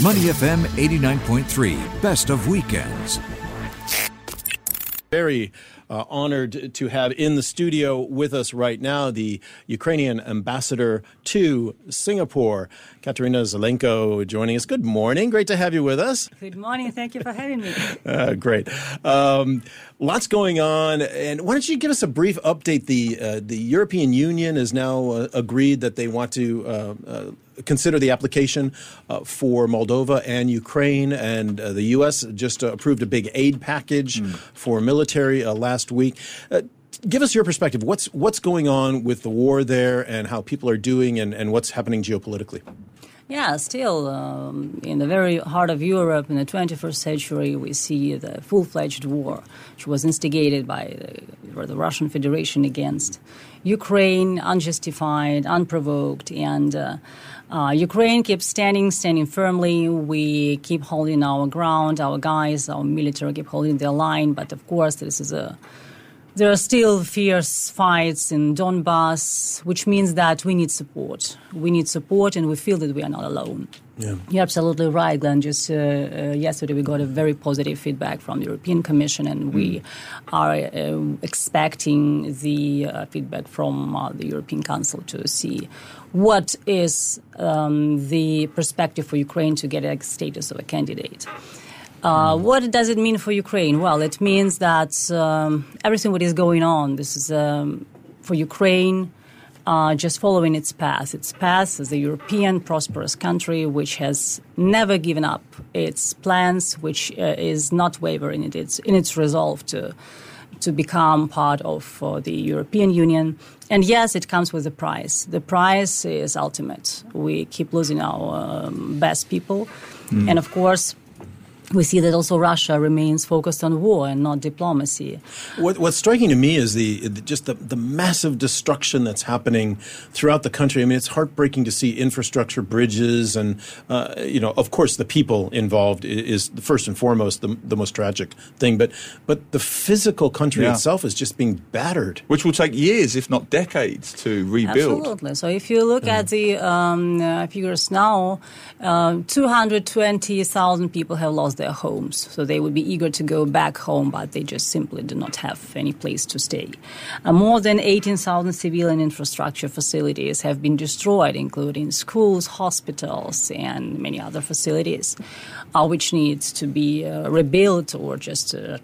Money FM 89.3, best of weekends. Very uh, honored to have in the studio with us right now the Ukrainian ambassador to Singapore, Katerina Zelenko, joining us. Good morning. Great to have you with us. Good morning. Thank you for having me. Uh, great. Um, lots going on. And why don't you give us a brief update? The, uh, the European Union has now uh, agreed that they want to uh, uh, consider the application uh, for Moldova and Ukraine, and uh, the U.S. just uh, approved a big aid package mm. for military uh, last week. Uh, give us your perspective. What's what's going on with the war there, and how people are doing, and, and what's happening geopolitically? Yeah, still um, in the very heart of Europe in the 21st century, we see the full fledged war, which was instigated by the, the, Russian Federation against Ukraine, unjustified, unprovoked, and uh, uh, Ukraine keeps standing, standing firmly. We keep holding our ground. Our guys, our military keep holding their line. But of course, this is a there are still fierce fights in Donbass, which means that we need support. We need support, and we feel that we are not alone. Yeah. You're absolutely right, Glenn. Just uh, uh, yesterday, we got a very positive feedback from the European Commission, and we are uh, expecting the uh, feedback from uh, the European Council to see what is um, the perspective for Ukraine to get a status of a candidate. Uh, what does it mean for Ukraine? Well, it means that um, everything what is going on, this is um, for Ukraine uh, just following its path. Its path as a European prosperous country which has never given up its plans, which uh, is not wavering in its, in its resolve to, to become part of uh, the European Union. And yes, it comes with a price. The price is ultimate. We keep losing our um, best people. Mm. And of course, we see that also Russia remains focused on war and not diplomacy. What, what's striking to me is the just the, the massive destruction that's happening throughout the country. I mean, it's heartbreaking to see infrastructure, bridges, and uh, you know, of course, the people involved is, is first and foremost the, the, most tragic thing. But but the physical country yeah. itself is just being battered, which will take years, if not decades, to rebuild. Absolutely. So if you look at the um, uh, figures now, uh, two hundred twenty thousand people have lost their homes. So they would be eager to go back home, but they just simply do not have any place to stay. Uh, more than 18,000 civilian infrastructure facilities have been destroyed, including schools, hospitals, and many other facilities, uh, which needs to be uh, rebuilt or just uh,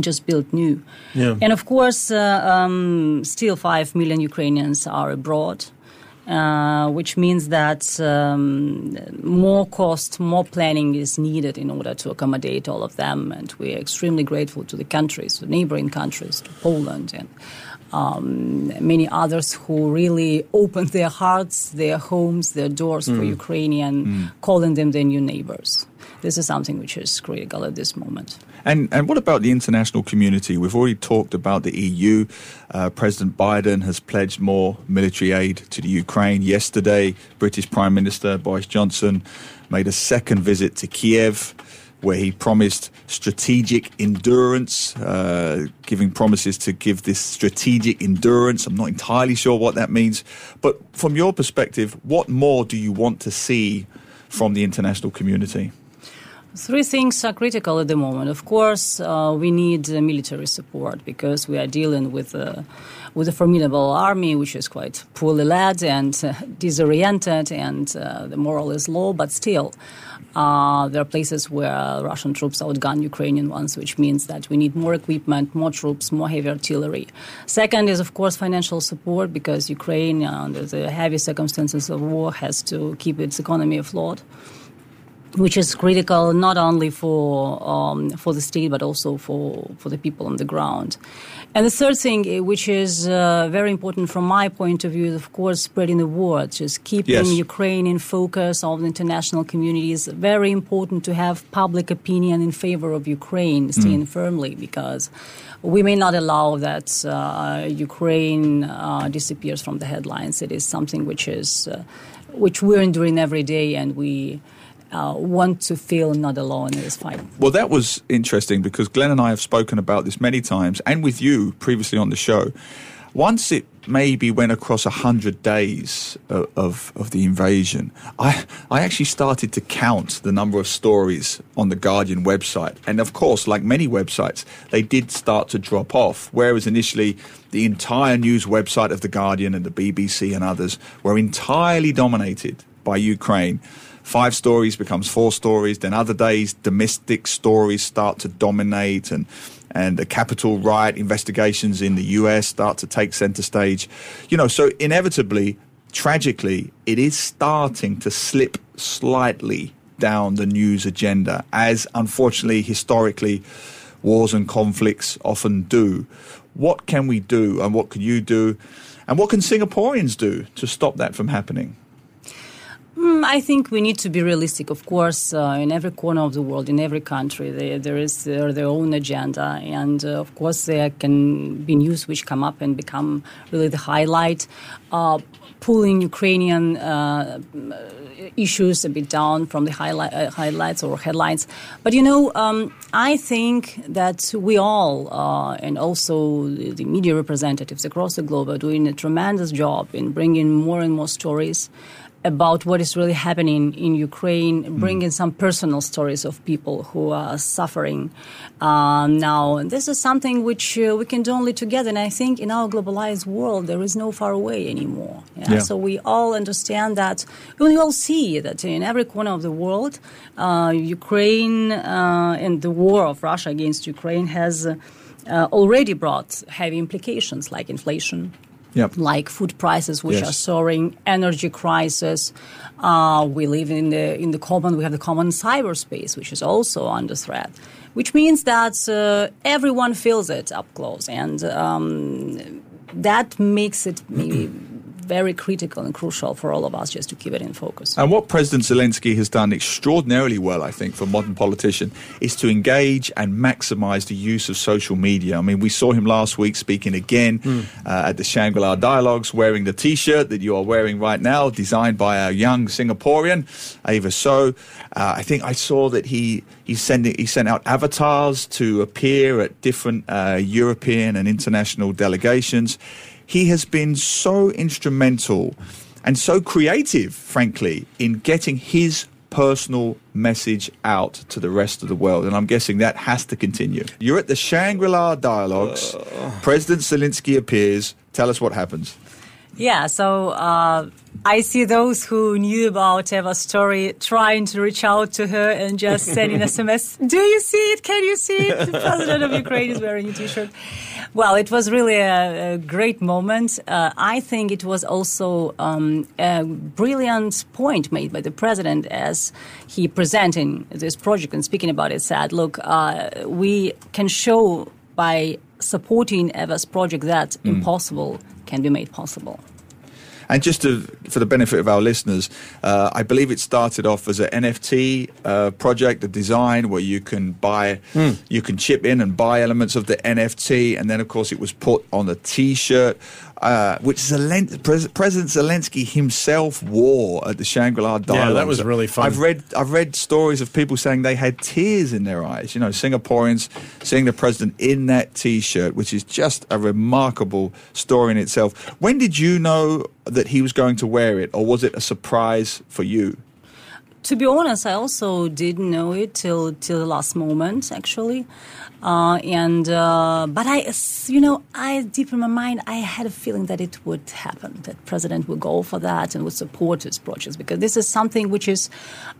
just built new. Yeah. And of course, uh, um, still 5 million Ukrainians are abroad. Uh, which means that um, more cost, more planning is needed in order to accommodate all of them. And we are extremely grateful to the countries, the neighboring countries, to Poland and um, many others who really opened their hearts, their homes, their doors mm. for Ukrainian, mm. calling them their new neighbors. This is something which is critical at this moment. And and what about the international community? We've already talked about the EU. Uh, President Biden has pledged more military aid to the Ukraine. Yesterday, British Prime Minister Boris Johnson made a second visit to Kiev where he promised strategic endurance, uh, giving promises to give this strategic endurance. I'm not entirely sure what that means. But from your perspective, what more do you want to see from the international community? Three things are critical at the moment. Of course, uh, we need uh, military support because we are dealing with a, with a formidable army which is quite poorly led and uh, disoriented, and uh, the moral is low. But still, uh, there are places where Russian troops outgun Ukrainian ones, which means that we need more equipment, more troops, more heavy artillery. Second is, of course, financial support because Ukraine, under the heavy circumstances of war, has to keep its economy afloat which is critical not only for um, for the state but also for for the people on the ground. And the third thing, eh, which is uh, very important from my point of view, is of course spreading the word, just keeping yes. Ukraine in focus of the international community is very important to have public opinion in favor of Ukraine staying mm. firmly because we may not allow that uh, Ukraine uh, disappears from the headlines. It is something which is uh, which we're enduring every day, and we uh, want to feel not alone in this fight. Well, that was interesting because Glenn and I have spoken about this many times, and with you previously on the show. Once it maybe went across 100 days of, of, of, the invasion, I, I actually started to count the number of stories on the Guardian website. And of course, like many websites, they did start to drop off. Whereas initially, the entire news website of the Guardian and the BBC and others were entirely dominated by Ukraine. Five stories becomes four stories. Then other days, domestic stories start to dominate and and the Capitol riot investigations in the US start to take center stage. You know, so inevitably, tragically, it is starting to slip slightly down the news agenda, as unfortunately, historically, wars and conflicts often do. What can we do, and what can you do, and what can Singaporeans do to stop that from happening? Mm, I think we need to be realistic. Of course, uh, in every corner of the world, in every country, they, there is uh, their own agenda, and uh, of course, there can be news which come up and become really the highlight, uh, pulling Ukrainian uh, issues a bit down from the highlight, uh, highlights or headlines. But you know, um, I think that we all, and also the media representatives across the globe, are doing a tremendous job in bringing more and more stories about what is really happening in Ukraine, mm. bringing some personal stories of people who are suffering uh, now. This is something which uh, we can do only together. And I think in our globalized world, there is no far away anymore. Yeah? Yeah. So we all understand that, we all see that in every corner of the world, uh, Ukraine uh, and the war of Russia against Ukraine has uh, already brought heavy implications like inflation Yep. like food prices which yes. are soaring, energy crisis. Uh, we live in the in the common. We have the common cyberspace, which is also under threat. Which means that uh, everyone feels it up close, and um, that makes it maybe very critical and crucial for all of us just to keep it in focus. And what President Zelensky has done extraordinarily well, I think, for a modern politician, is to engage and maximize the use of social media. I mean, we saw him last week speaking again mm. uh, at the Shangri La Dialogues, wearing the t shirt that you are wearing right now, designed by a young Singaporean, Ava So. Uh, I think I saw that he, he, sending, he sent out avatars to appear at different uh, European and international delegations he has been so instrumental and so creative, frankly, in getting his personal message out to the rest of the world. And I'm guessing that has to continue. You're at the Shangri La Dialogues. Uh. President Zelensky appears. Tell us what happens. Yeah, so uh, I see those who knew about Eva's story trying to reach out to her and just sending SMS. Do you see it? Can you see it? The president of Ukraine is wearing a T-shirt. Well, it was really a, a great moment. Uh, I think it was also um, a brilliant point made by the president as he presenting this project and speaking about it. Said, "Look, uh, we can show by supporting Eva's project that mm. impossible." can be made possible. And just to, for the benefit of our listeners, uh, I believe it started off as an NFT uh, project, a design where you can buy, mm. you can chip in and buy elements of the NFT, and then of course it was put on a T-shirt uh, which Zelen- Pres- President Zelensky himself wore at the Shangri-La Dialogue. Yeah, that was really fun. I've read I've read stories of people saying they had tears in their eyes. You know, Singaporeans seeing the president in that T-shirt, which is just a remarkable story in itself. When did you know that he was going to wear it, or was it a surprise for you? To be honest, I also didn't know it till till the last moment, actually. Uh, and uh, but I, you know, I deep in my mind, I had a feeling that it would happen, that President would go for that and would support his projects because this is something which is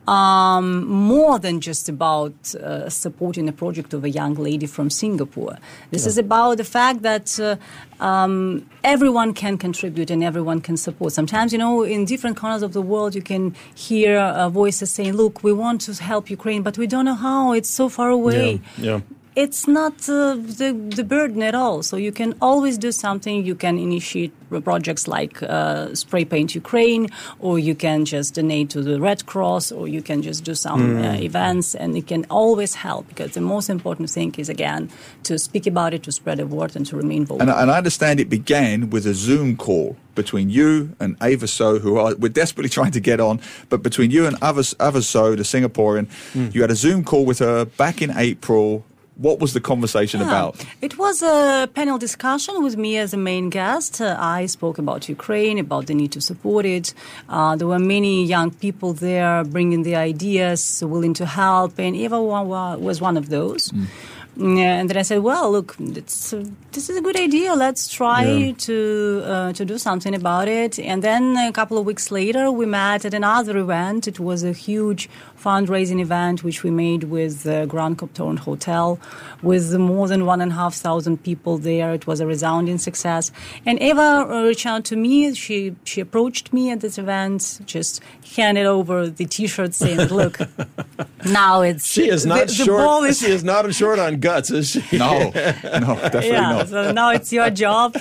um, more than just about uh, supporting a project of a young lady from Singapore. This yeah. is about the fact that uh, um, everyone can contribute and everyone can support. Sometimes, you know, in different corners of the world, you can hear uh, voices saying, "Look, we want to help Ukraine, but we don't know how. It's so far away." Yeah. yeah it's not uh, the, the burden at all. So you can always do something. You can initiate projects like uh, Spray Paint Ukraine, or you can just donate to the Red Cross, or you can just do some mm. uh, events, and it can always help because the most important thing is, again, to speak about it, to spread the word, and to remain vocal. And, and I understand it began with a Zoom call between you and Ava So, who are, we're desperately trying to get on, but between you and Ava, Ava So, the Singaporean, mm. you had a Zoom call with her back in April what was the conversation Yeah. about? It was a panel discussion with me as a main guest. Uh, I spoke about Ukraine, about the need to support it. Uh, there were many young people there bringing the ideas, willing to help, and Eva wa- wa- was one of those. Mm. Yeah, and then I said, "Well, look, it's, uh, this is a good idea. Let's try Yeah. to uh, to do something about it." And then a couple of weeks later, we met at another event. It was a huge fundraising event which we made with the Grand Copthorne Hotel, with more than one and a half thousand people there. It was a resounding success. And Eva uh, reached out to me. She she approached me at this event, just handed over the T-shirt, saying, "Look, now it's She is not the, the short. ball is she is not short on guts, is she? No, no, definitely yeah, not. so now it's your job.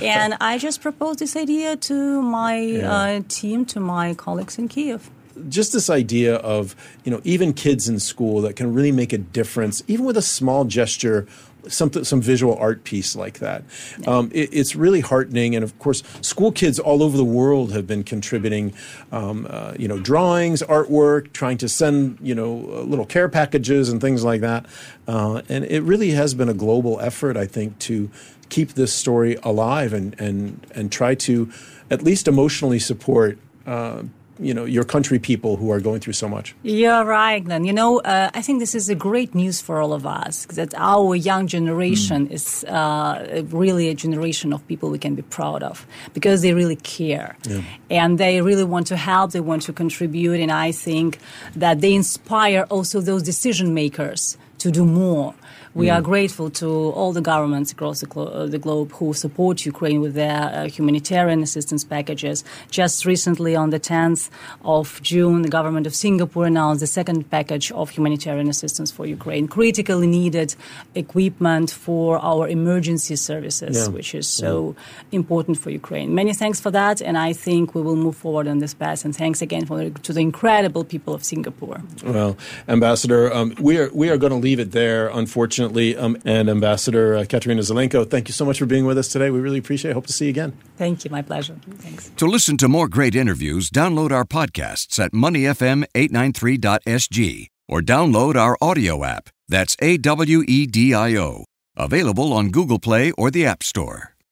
And I just proposed this idea to my uh, team, to my colleagues in Kiev. just this idea of you know even kids in school that can really make a difference even with a small gesture something some visual art piece like that. Um, it, it's really heartening and of course school kids all over the world have been contributing um, uh, you know drawings artwork trying to send you know uh, little care packages and things like that. Uh, and it really has been a global effort i think to keep this story alive and and and try to at least emotionally support uh, you know your country people who are going through so much. You're right, Glenn. You know, uh, I think this is a great news for all of us that our young generation is uh, really a generation of people we can be proud of because they really care and they really want to help, they want to contribute, and I think that they inspire also those decision makers to do more. We are grateful to all the governments across the, glo- uh, the globe who support Ukraine with their uh, humanitarian assistance packages. Just recently, on the 10th of June, the government of Singapore announced the second package of humanitarian assistance for Ukraine, critically needed equipment for our emergency services, Yeah. which is so important for Ukraine. Many thanks for that, and I think we will move forward on this path. And thanks again for, to the incredible people of Singapore. Well, Ambassador, um, we are we are going to leave it there, unfortunately. Um, and Ambassador uh, Katerina Zelenko, thank you so much for being with us today. We really appreciate. it. Hope to see you again. Thank you. My pleasure. Thanks. To listen to more great interviews, download our podcasts at moneyfm893.sg or download our audio app. That's A W E D I O. Available on Google Play or the App Store.